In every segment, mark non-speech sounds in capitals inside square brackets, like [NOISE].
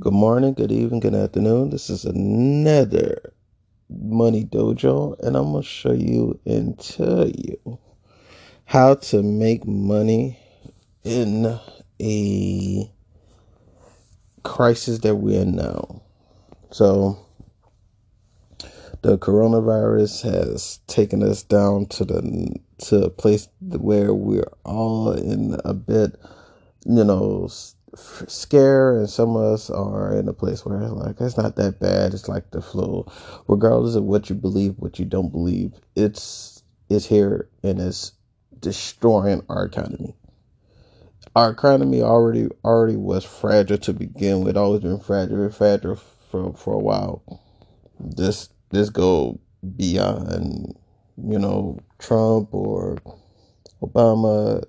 Good morning, good evening, good afternoon. This is another Money Dojo, and I'm going to show you and tell you how to make money in a crisis that we're in now. So, the coronavirus has taken us down to the to a place where we're all in a bit, you know, scared, and some of us are in a place where it's like it's not that bad. It's like the flu, regardless of what you believe, what you don't believe. It's it's here and it's destroying our economy. Our economy already already was fragile to begin with. Always been fragile, fragile for for a while. This this go beyond, you know, Trump or Obama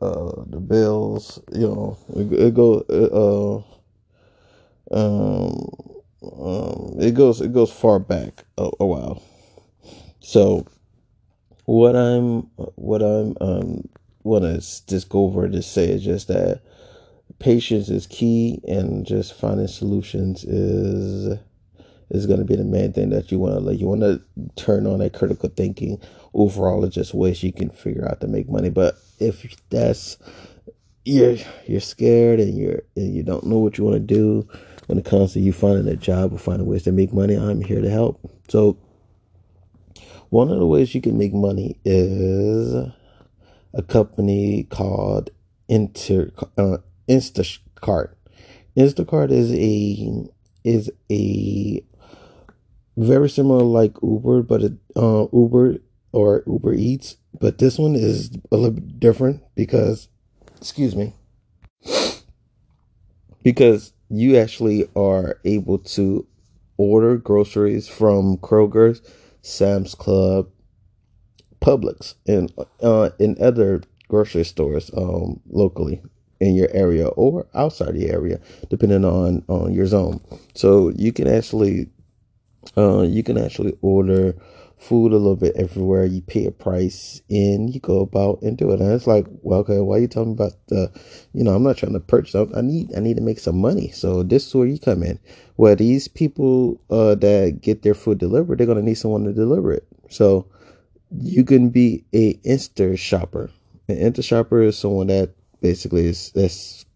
uh, the Bills. You know, it, it goes. Uh, um, um, it goes. It goes far back a, a while. So, what I'm, what I'm, um, want to just go over to say is just that patience is key, and just finding solutions is is going to be the main thing that you want to like. You want to turn on that critical thinking. Overall, it's just ways you can figure out to make money. But if that's you're you're scared and you're and you don't know what you want to do when it comes to you finding a job or finding ways to make money, I'm here to help. So one of the ways you can make money is a company called Inter uh, Instacart. Instacart is a is a very similar like Uber, but it, uh, Uber or Uber Eats, but this one is a little bit different because, excuse me, because you actually are able to order groceries from Kroger's, Sam's Club, Publix, and uh, in other grocery stores um, locally in your area or outside the area, depending on on your zone. So you can actually uh, you can actually order food a little bit everywhere. You pay a price and you go about and do it. And it's like, well, okay, why are you talking about the, you know, I'm not trying to purchase. I need, I need to make some money. So this is where you come in. Where these people uh, that get their food delivered, they're gonna need someone to deliver it. So you can be a Insta shopper. An Insta shopper is someone that basically is that's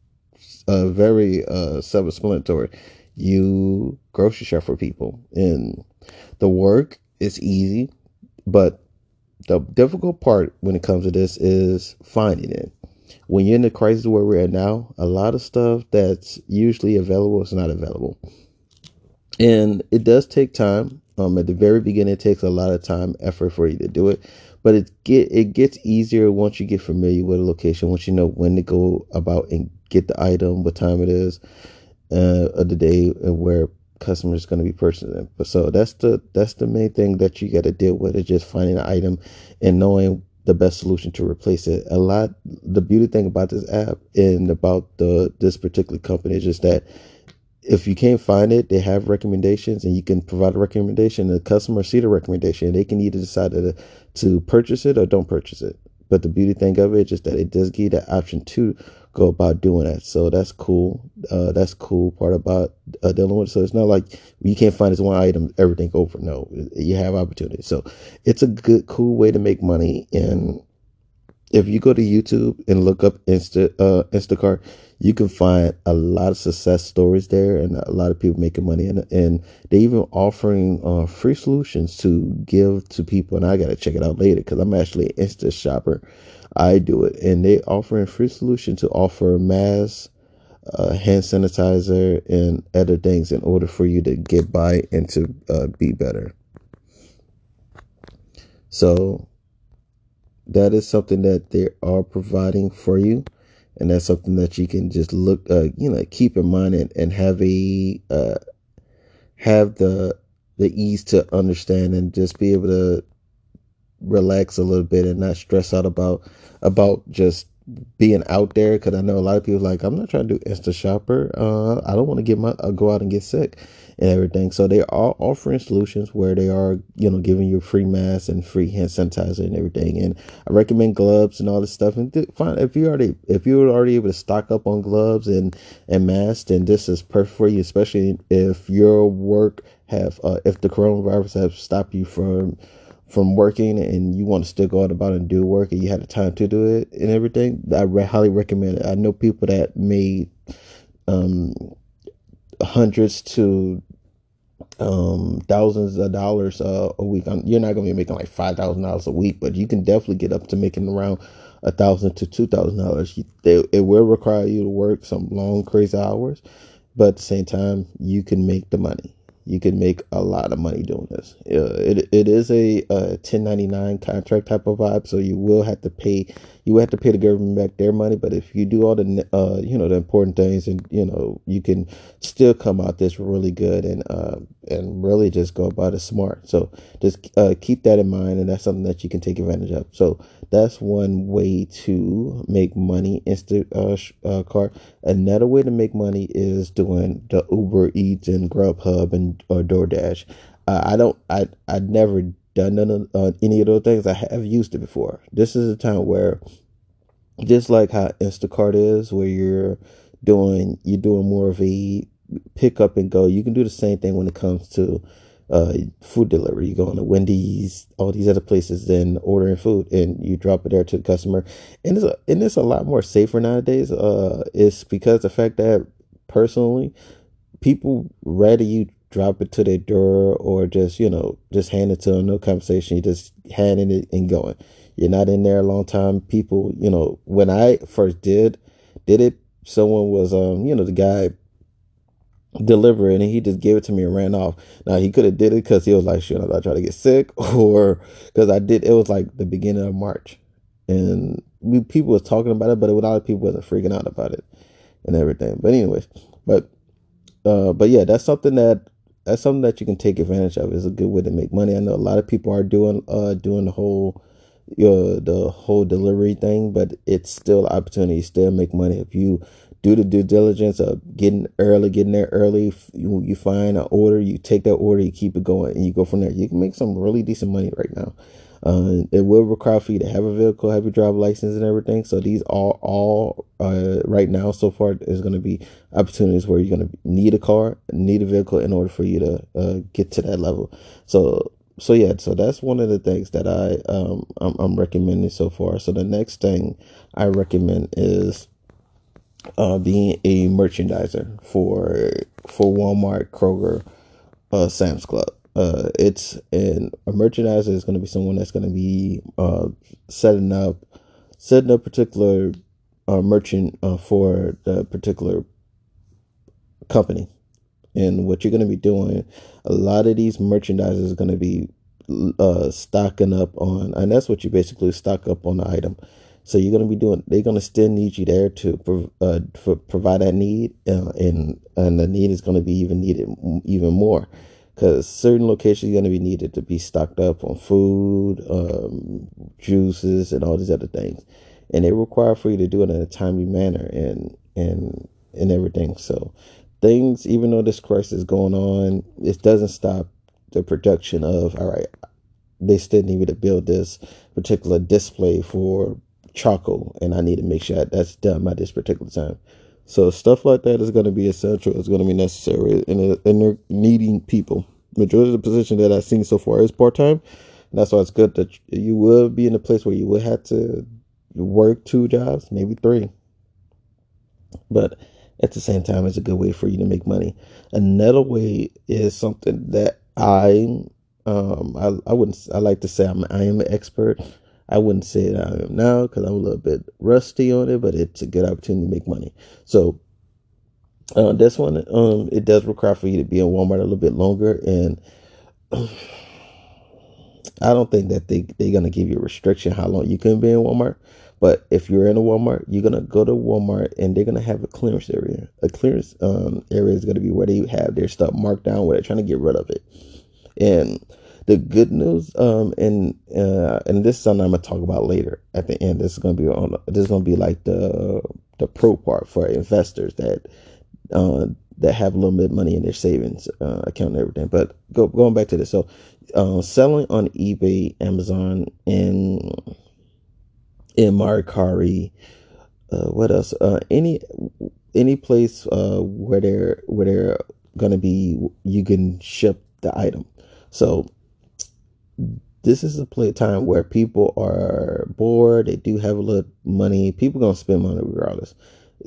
uh, very uh, self-explanatory. You grocery shop for people, and the work is easy, but the difficult part when it comes to this is finding it. When you're in the crisis where we're at now, a lot of stuff that's usually available is not available. And it does take time. Um, at the very beginning, it takes a lot of time, effort for you to do it, but it get it gets easier once you get familiar with a location. Once you know when to go about and get the item, what time it is uh, of the day, where customer is going to be purchasing. But so that's the that's the main thing that you got to deal with is just finding an item and knowing the best solution to replace it. A lot the beauty thing about this app and about the this particular company is just that if you can't find it, they have recommendations and you can provide a recommendation. The customer see the recommendation. They can either decide to, to purchase it or don't purchase it. But the beauty thing of it is just that it does give you that option to go about doing that. So that's cool. Uh, that's cool part about uh, dealing with. It. So it's not like you can't find this one item, everything over. No, you have opportunities. So it's a good, cool way to make money. And if you go to YouTube and look up Insta uh, Instacart, you can find a lot of success stories there, and a lot of people making money. And and they even offering uh, free solutions to give to people. And I got to check it out later because I'm actually an Insta shopper. I do it, and they offering free solution to offer mass uh, hand sanitizer and other things in order for you to get by and to uh, be better. So that is something that they are providing for you, and that's something that you can just look, uh, you know, keep in mind and, and have a uh, have the the ease to understand and just be able to relax a little bit and not stress out about about just being out there because I know a lot of people like I'm not trying to do Insta Shopper. Uh, I don't want to get my uh, go out and get sick and everything. So they are offering solutions where they are you know giving you free masks and free hand sanitizer and everything. And I recommend gloves and all this stuff. And fine if you already if you were already able to stock up on gloves and and masks, then this is perfect for you, especially if your work have uh, if the coronavirus have stopped you from from working and you want to still go out about and do work and you had the time to do it and everything, I re- highly recommend it. I know people that made um, hundreds to um, thousands of dollars uh, a week. I'm, you're not going to be making like five thousand dollars a week, but you can definitely get up to making around a thousand to two thousand dollars. It will require you to work some long, crazy hours, but at the same time, you can make the money you can make a lot of money doing this. Uh, it it is a, a 1099 contract type of vibe, so you will have to pay you will have to pay the government back their money. But if you do all the uh, you know the important things, and you know you can still come out this really good and uh, and really just go about it smart. So just uh, keep that in mind, and that's something that you can take advantage of. So that's one way to make money. Instant uh, uh, car. Another way to make money is doing the Uber Eats and Grubhub and or DoorDash. Uh, I don't. I I never done none of, uh, any of those things. I have used it before. This is a time where, just like how Instacart is, where you're doing you're doing more of a pick up and go. You can do the same thing when it comes to uh, food delivery. You go on to Wendy's, all these other places, then ordering food, and you drop it there to the customer. And it's a, and it's a lot more safer nowadays. Uh, it's because the fact that personally, people rather you drop it to their door or just you know just hand it to them, no conversation. You just handing it and going. You're not in there a long time. People, you know, when I first did did it, someone was um, you know, the guy deliver it and he just gave it to me and ran off. Now he could have did it because he was like, "Should I try to get sick?" [LAUGHS] or because I did. It was like the beginning of March, and we, people was talking about it, but a lot of people wasn't freaking out about it and everything. But anyways, but uh, but yeah, that's something that that's something that you can take advantage of. It's a good way to make money. I know a lot of people are doing uh doing the whole you know, the whole delivery thing, but it's still an opportunity. Still make money if you do the due diligence of getting early, getting there early. You, you find an order, you take that order, you keep it going, and you go from there. You can make some really decent money right now. Uh, it will require for you to have a vehicle, have your driver license, and everything. So these are all uh, right now so far is going to be opportunities where you're going to need a car, need a vehicle in order for you to uh, get to that level. So so yeah, so that's one of the things that I um I'm, I'm recommending so far. So the next thing I recommend is uh, being a merchandiser for for Walmart, Kroger, uh, Sam's Club. Uh, it's and a merchandiser is going to be someone that's going to be uh, setting up setting up particular uh, merchant uh, for the particular company. And what you're going to be doing, a lot of these merchandisers is going to be uh, stocking up on, and that's what you basically stock up on the item. So you're gonna be doing. They're gonna still need you there to uh, for provide that need, uh, and and the need is gonna be even needed even more, because certain locations are gonna be needed to be stocked up on food, um, juices, and all these other things, and they require for you to do it in a timely manner and and and everything. So things, even though this crisis is going on, it doesn't stop the production of. All right, they still need me to build this particular display for charcoal, and I need to make sure that's done by this particular time. So stuff like that is going to be essential. It's going to be necessary, and they're needing people. Majority of the position that I've seen so far is part time. That's why it's good that you will be in a place where you will have to work two jobs, maybe three. But at the same time, it's a good way for you to make money. Another way is something that I um I, I wouldn't I like to say I'm I am an expert I wouldn't say that I am now because I'm a little bit rusty on it, but it's a good opportunity to make money. So uh, this one, um, it does require for you to be in Walmart a little bit longer, and I don't think that they they're gonna give you a restriction how long you can be in Walmart. But if you're in a Walmart, you're gonna go to Walmart and they're gonna have a clearance area. A clearance um, area is gonna be where they have their stuff marked down, where they're trying to get rid of it, and The good news, um, and uh, and this is something I'm gonna talk about later at the end. This is gonna be on. This is gonna be like the the pro part for investors that uh, that have a little bit of money in their savings uh, account and everything. But go, going back to this, so uh, selling on eBay, Amazon, and in Mercari, uh, what else? Uh, any any place uh, where they're where they're gonna be, you can ship the item. So this is a play time where people are bored. They do have a little money. People gonna spend money regardless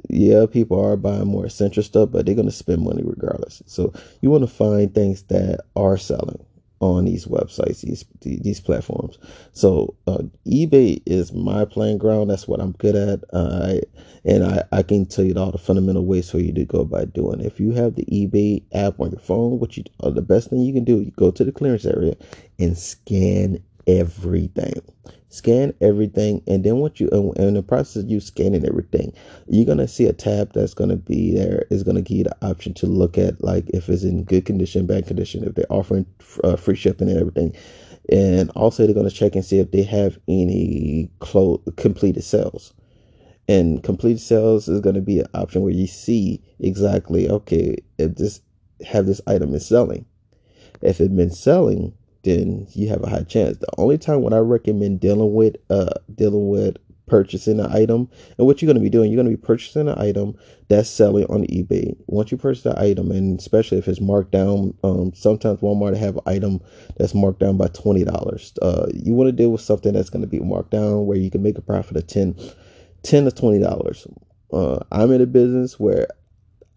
yeah, people are buying more essential stuff, but they're going to spend money regardless. So you want to find things that are selling on these websites, these these platforms. So uh, eBay is my playing ground. That's what I'm good at. Uh, and I, I can tell you all the fundamental ways for you to go about doing. If you have the eBay app on your phone, what you uh, the best thing you can do, you go to the clearance area and scan everything. Scan everything and then what you in the process of you scanning everything you're to see a tab that's to be there. It's to give you the option to look at like if it's in good condition bad condition if they're offering uh, free shipping and everything. And also they're to check and see if they have any close completed sales. And completed sales is going to be an option where you see exactly okay if this have this item is selling. If it's been selling then you have a high chance. The only time when I recommend dealing with uh dealing with purchasing an item and what you're going to be doing you're going to be purchasing an item that's selling on ebay. Once you purchase the item and especially if it's marked down um, sometimes walmart have an item that's marked down by $20 uh, you want to deal with something that's going to be marked down where you can make a profit of 10 10 to $20 uh, i'm in a business where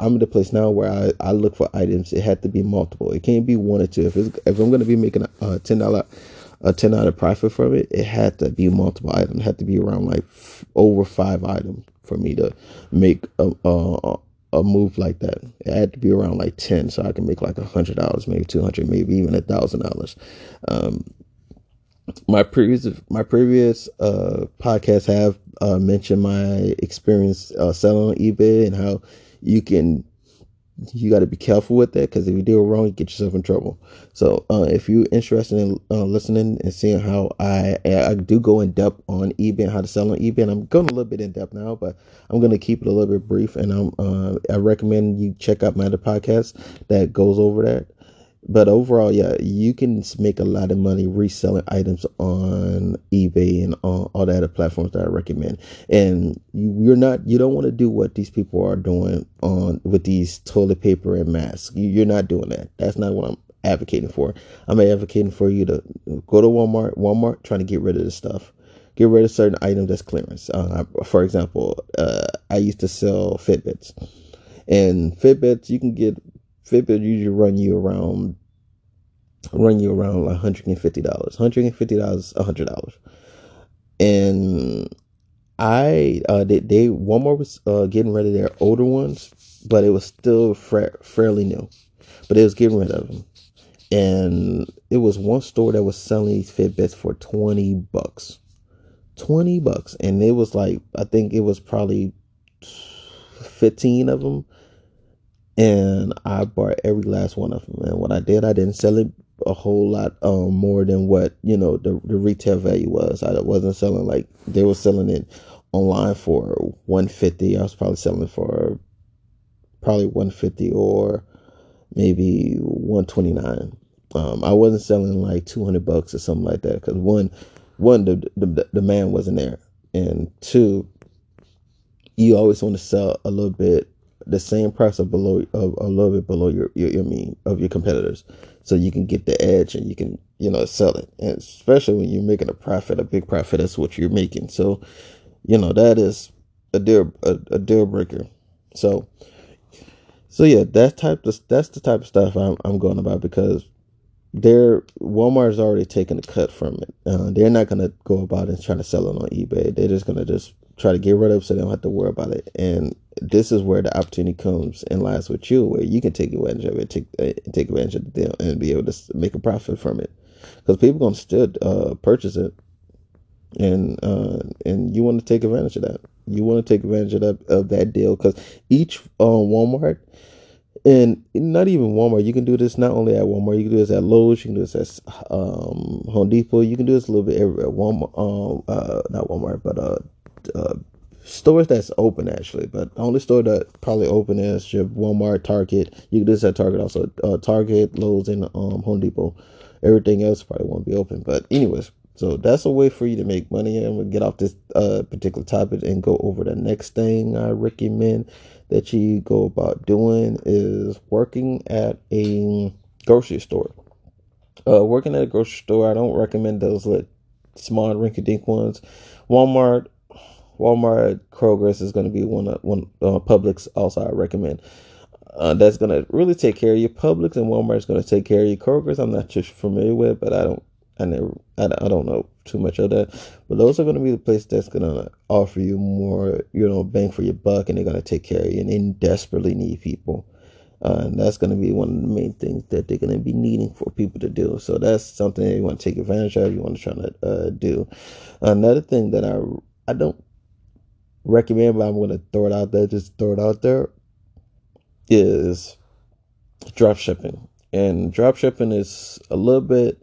I'm in a place now where I, I look for items. It had to be multiple. It can't be one or two. If it's, if I'm to be making a, ten dollar a ten dollar profit from it, it had to be multiple items. It had to be around like f- over five items for me to make a, a a move like that. It had to be around like ten, so I can make like a hundred dollars, maybe two hundred, maybe even a thousand dollars. Um, my previous my previous uh, podcasts have uh, mentioned my experience uh, selling on eBay and how you can you got to be careful with that because if you do it wrong, you get yourself in trouble. So, uh, if you're interested in uh, listening and seeing how I I do go in depth on eBay and how to sell on eBay, and I'm going a little bit in depth now, but I'm going to keep it a little bit brief. And I'm uh, I recommend you check out my other podcast that goes over that but overall, yeah, you can make a lot of money reselling items on eBay and on all the other platforms that I recommend. And you, are not, you don't want to do what these people are doing on with these toilet paper and masks. You, are not doing that. That's not what I'm advocating for. I'm advocating for you to go to Walmart, Walmart, trying to get rid of this stuff. Get rid of certain items that's clearance. Uh, for example, uh, I used to sell Fitbits, and Fitbits you can get Fitbit usually run you around run you around like hundred and fifty dollars, hundred and fifty dollars, hundred dollars, and I uh they, they Walmart was uh getting rid of their older ones, but it was still fra- fairly new, but it was getting rid of them, and it was one store that was selling these Fitbits for twenty bucks, twenty bucks, and it was like I think it was probably fifteen of them and I bought every last one of them. And what I did, I didn't sell it a whole lot um, more than what you know the the retail value was. I wasn't selling like they were selling it online for 150. I was probably selling for probably 150 or maybe 129. Um, I wasn't selling like 200 bucks or something like that because one, one the, the the man wasn't there, and two, you always want to sell a little bit the same price of below of a little bit below your, your, your mean of your competitors. So you can get the edge and you can you know sell it. And especially when you're making a profit a big profit that's what you're making. So you know that is a deal a, a deal breaker. So so yeah that type of that's the type of stuff i'm, I'm going about because they're Walmart's already taken a cut from it. Uh, they're not gonna go about and trying to sell it on eBay. They're just gonna just try to get rid of it so they don't have to worry about it. And this is where the opportunity comes and lies with you, where you can take advantage of it, take uh, take advantage of the deal, and be able to make a profit from it. Because people gonna still uh, purchase it, and uh, and you want to take advantage of that. You want to take advantage of that of that deal because each uh, Walmart and not even Walmart. You can do this not only at Walmart. You can do this at Lowe's. You can do this at um, Home Depot. You can do this a little bit everywhere. Walmart, um, uh, not Walmart, but uh, uh, stores that's open actually. But the only store that probably open is your Walmart, Target. You can do this at Target also. Uh, Target, Lowe's, and um, Home Depot. Everything else probably won't be open. But anyways, so that's a way for you to make money. And we'll get off this uh, particular topic and go over the next thing I recommend that you go about doing is working at a grocery store. Uh, working at a grocery store, I don't recommend those like small rinky-dink ones. Walmart, Walmart, Kroger's is going to be one of one. Uh, Publix also I recommend. Uh, that's to really take care of your Publix, and Walmart is going to take care of your Kroger's. I'm not too familiar with, but I don't I never, I, I don't know too much of that, but those are going to be the place that's going to offer you more, you know, bang for your buck, and they're going to take care of you, and they desperately need people. Uh, and that's going to be one of the main things that they're going to be needing for people to do. So that's something that you want to take advantage of. You want to try to uh, do. Another thing that I I don't recommend, but I'm going to throw it out there. Just throw it out there. Is drop shipping, and drop shipping is a little bit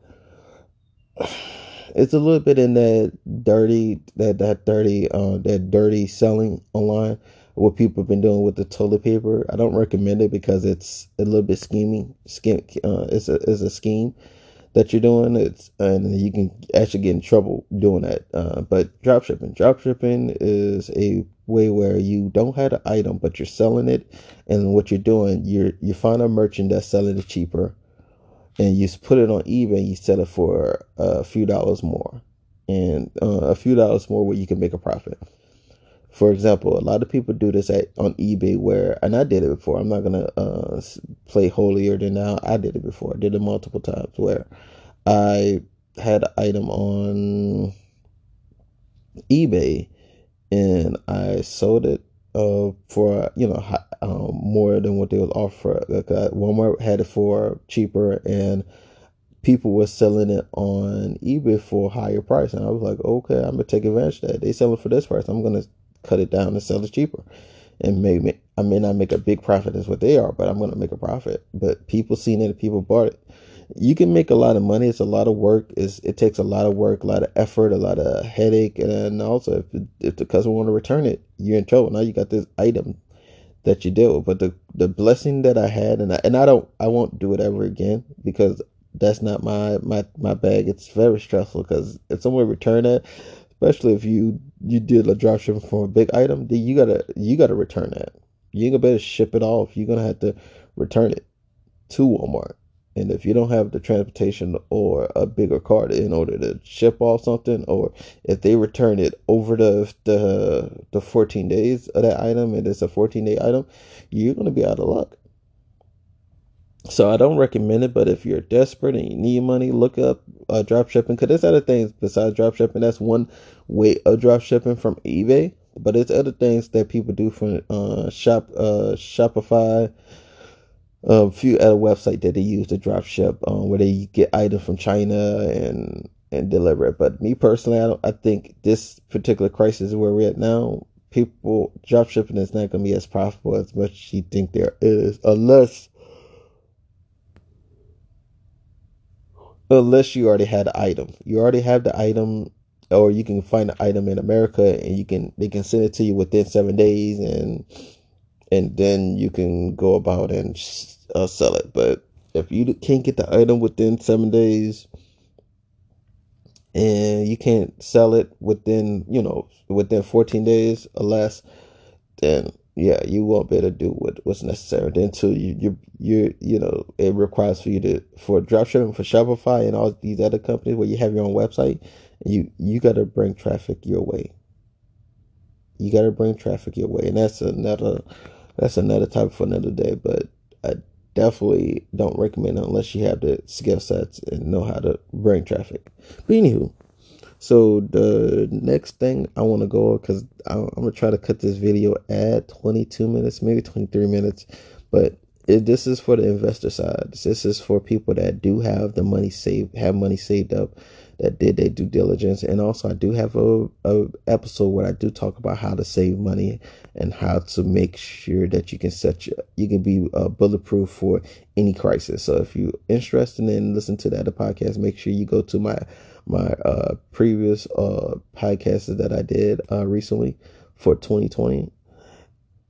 it's a little bit in that dirty that that dirty uh that dirty selling online what people have been doing with the toilet paper. I don't recommend it because it's a little bit scheming scheme uh it's a it's a scheme that you're doing. It's and you can actually get in trouble doing that uh but drop shipping drop shipping is a way where you don't have the item but you're selling it and what you're doing you're you find a merchant that's selling it cheaper and you put it on eBay, and you sell it for a few dollars more, and uh, a few dollars more where you can make a profit. For example, a lot of people do this at on eBay where, and I did it before. I'm not gonna uh, play holier than now. I did it before. I did it multiple times where I had an item on eBay and I sold it uh, for you know um, more than what they was offer. Like uh, Walmart had it for cheaper, and people were selling it on eBay for higher price. And I was like, okay, I'm gonna take advantage of that. They sell it for this price. I'm gonna cut it down and sell it cheaper, and maybe I may not make a big profit as what they are, but I'm gonna make a profit. But people seen it, people bought it you can make a lot of money. It's a lot of work. It's, it takes a lot of work, a lot of effort, a lot of headache, and also if if the customer want to return it, you're in trouble. Now you got this item that you deal with. But the the blessing that I had, and I, and I don't, I won't do it ever again because that's not my my my bag. It's very stressful because if someone return it, especially if you you did a drop shipping for a big item, then you gotta you gotta return that. You ain't gonna better ship it off. You're gonna have to return it to Walmart. And if you don't have the transportation or a bigger cart in order to ship off something, or if they return it over the the the 14 days of that item and it's a 14 day item, you're gonna be out of luck. So I don't recommend it, but if you're desperate and you need money, look up uh, drop shipping because there's other things besides drop shipping. That's one way of drop shipping from eBay, but there's other things that people do from uh, shop uh, Shopify a few other website that they use to drop ship, um, where they get items from China and and deliver it. But me personally, I, I think this particular crisis where we're at now, people drop shipping is not going to be as profitable as much as you think there is, unless unless you already had the item. You already have the item, or you can find the item in America and you can they can send it to you within seven days and and then you can go about and uh, sell it. But if you can't get the item within seven days and you can't sell it within, you know, within 14 days or less, then yeah, you won't be able to do what, what's necessary. Then too, you you you you know, it requires for you to for dropshipping for Shopify and all these other companies where you have your own website, you you got to bring traffic your way. You got to bring traffic your way, and that's another that's another topic for another day. But I definitely don't recommend it unless you have the skill sets and know how to bring traffic. But anywho, so the next thing I want to go because I'm gonna try to cut this video at 22 minutes, maybe 23 minutes. But this is for the investor side. This is for people that do have the money saved, have money saved up, that did their due diligence. And also, I do have a, a episode where I do talk about how to save money and how to make sure that you can set your, you can be uh, bulletproof for any crisis. So if you're interested in listening to that podcast, make sure you go to my my uh, previous uh, podcasts that I did uh, recently for 2020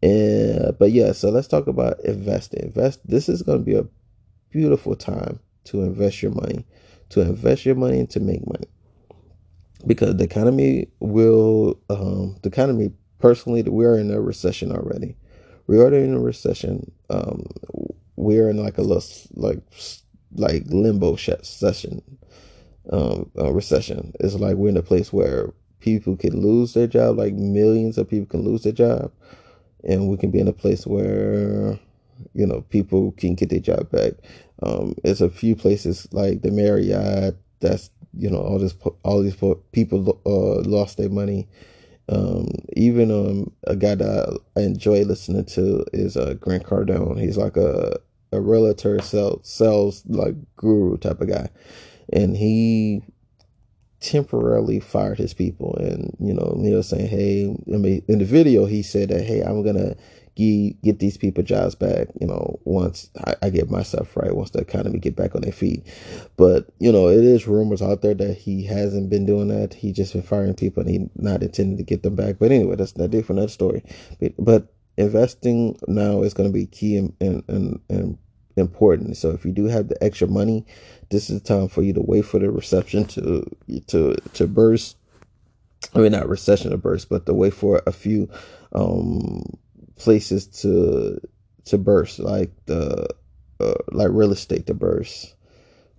and but yeah, so let's talk about investing. Invest. This is going to be a beautiful time to invest your money, to invest your money and to make money, because the economy will. Um, the economy personally, we're in a recession already. We're in a recession. Um, we're in like a little like like limbo session. Um, recession. It's like we're in a place where people can lose their job, like millions of people can lose their job and we can be in a place where you know people can get their job back. Um, there's a few places like the Marriott that's you know all this all these people uh, lost their money. Um, even um, a guy that I enjoy listening to is uh, Grant Cardone. He's like a a realtor, sell, sells like guru type of guy, and he temporarily fired his people. And, you know, he was saying, hey, I mean, in the video, he said that, hey, I'm going get these people jobs back, you know, once I, I, get myself right, once the economy get back on their feet. But, you know, it is rumors out there that he hasn't been doing that. He just been firing people and he not intending to get them back. But anyway, that's not different another story. But, but investing now is going to be key and, and, and, and important. So if you do have the extra money, this is the time for you to wait for the reception to to to burst. I mean, not recession to burst, but to wait for a few um, places to to burst, like the uh, like real estate to burst.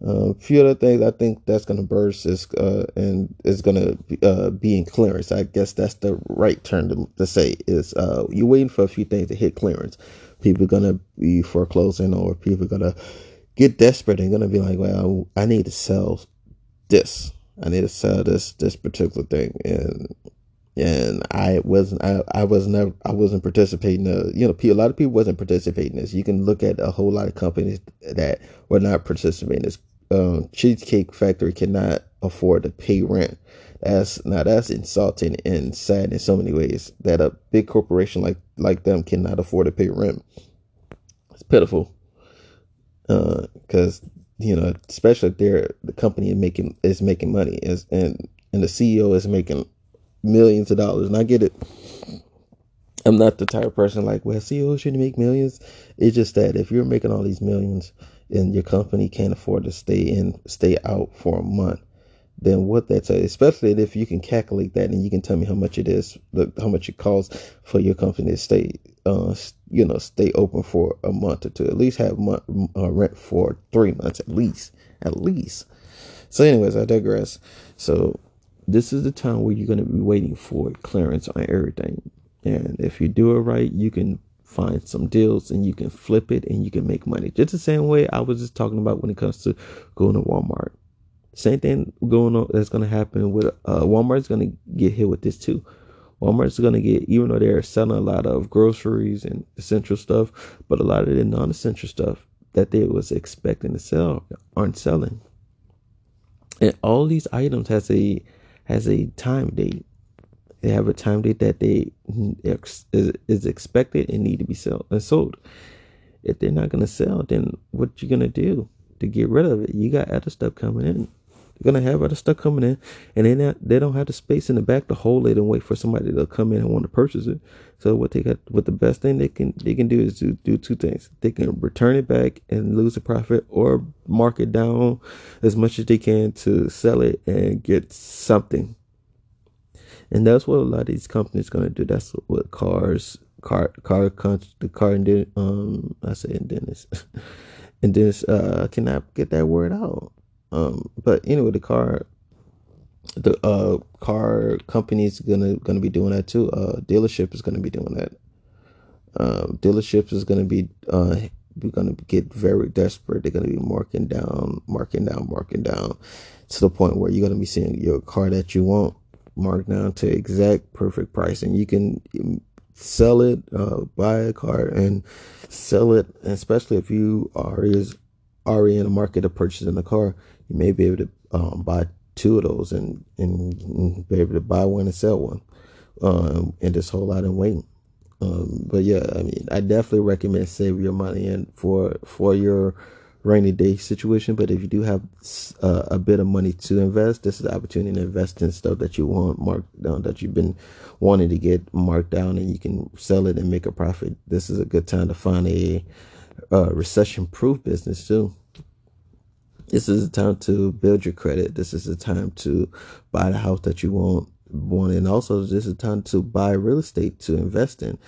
Uh, a few other things I think that's gonna burst is uh, and is gonna be, uh, be in clearance. I guess that's the right term to, to say is uh, you're waiting for a few things to hit clearance people are gonna be foreclosing or people are gonna get desperate and gonna be like, well, I need to sell this. I need to sell this this particular thing and and I wasn't I, I was never I wasn't participating uh, you know a lot of people wasn't participating in this you can look at a whole lot of companies that were not participating in this um, cheesecake factory cannot afford to pay rent that's now that's insulting and sad in so many ways that a big corporation like like them cannot afford to pay rent. It's pitiful. Because uh, you know, especially if they're the company is making is making money is and and the CEO is making millions of dollars. And I get it. I'm not the type of person like, well, CEO shouldn't make millions. It's just that if you're making all these millions and your company can't afford to stay in, stay out for a month, then what that's especially if you can calculate that and you can tell me how much it is, how much it costs for your company to stay, uh, you know, stay open for a month or two, at least have month, uh, rent for three months at least, at least. So, anyways, I digress. So, this is the time where you're going to be waiting for clearance on everything, and if you do it right, you can find some deals and you can flip it and you can make money. Just the same way I was just talking about when it comes to going to Walmart same thing going on that's going to happen with uh, Walmart's going to get hit with this too. Walmart's going to get, even though they're selling a lot of groceries and essential stuff, but a lot of the non-essential stuff that they was expecting to sell aren't selling. And all these items has a has a time date. They have a time date that they is, is expected and need to be sold and uh, sold. If they're not going to sell, then what you going to do to get rid of it? You got other stuff coming in. They're gonna have other stuff coming in, and they not they don't have the space in the back to hold it and wait for somebody to come in and want to purchase it. So what they got, what the best thing they can they can do is to do two things. They can return it back and lose the profit, or mark it down as much as they can to sell it and get something. And that's what a lot of these companies gonna do. That's what cars, car, car, the car, and um, I say and Dennis, and [LAUGHS] Dennis uh cannot get that word out um, but anyway, the car, the uh car company is gonna gonna be doing that too. Uh, dealership is gonna be doing that. Um, dealerships is gonna be uh we're gonna get very desperate. They're gonna be marking down, marking down, marking down, to the point where you're gonna be seeing your car that you want marked down to exact perfect price, and you can sell it, uh, buy a car and sell it. Especially if you are is already in the market of purchasing a car, you may be able to um, buy two of those and, and be able to buy one and sell one, um, and just hold out and wait. Um, but yeah, I mean, I definitely recommend save your money in for for your rainy day situation. But if you do have uh, a bit of money to invest, this is the opportunity to invest in stuff that you want marked down, that you've been wanting to get marked down, and you can sell it and make a profit. This is a good time to find a uh, recession proof business too. This is a time to build your credit. This is a time to buy the house that you want, want, and also this is a time to buy real estate to invest in.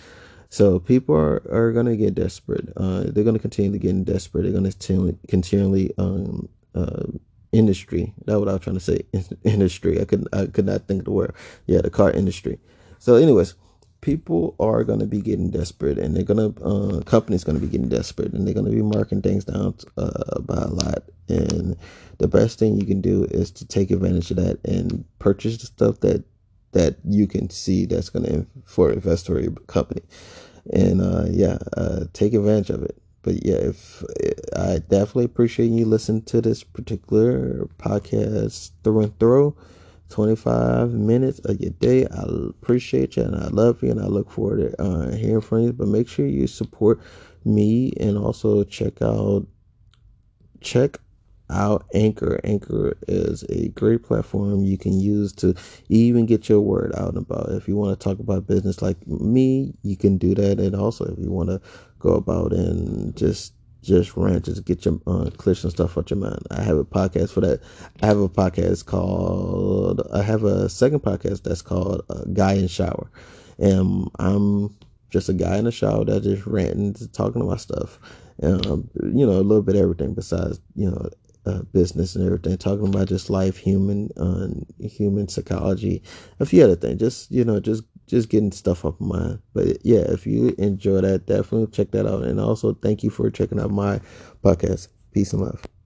So people are, are going to get desperate. Uh, they're going to continue to get desperate. They're going to continually um, uh, industry. That's what I was trying to say. [LAUGHS] industry. I could I could not think of the word. Yeah, the car industry. So, anyways, people are going to be getting desperate, and they're going to uh, companies going to be getting desperate, and they're going to be marking things down uh, by a lot. And the best thing you can do is to take advantage of that and purchase the stuff that that you can see that's going to for invest for your company. And uh, yeah uh, take advantage of it. But yeah if i definitely appreciate you listening to this particular podcast through and through 25 minutes of your day i appreciate you and i love you and i look forward to uh, hearing from you but make sure you support me and also check out check out Anchor. Anchor is a great platform you can use to even get your word out about. If you want to talk about business like me, you can do that. And also, if you want to go about and just just rant, just get your uh, clear some stuff out your mind. I have a podcast for that. I have a podcast called. I have a second podcast that's called uh, "Guy in Shower," and I'm just a guy in the shower that just ranting, talking about stuff. Um, you know, a little bit everything besides, you know, uh, business and everything, talking about just life, human, uh, human psychology, a few other things. Just you know, just just getting stuff off my. But yeah, if you enjoy that, definitely check that out. And also, thank you for checking out my podcast. Peace and love.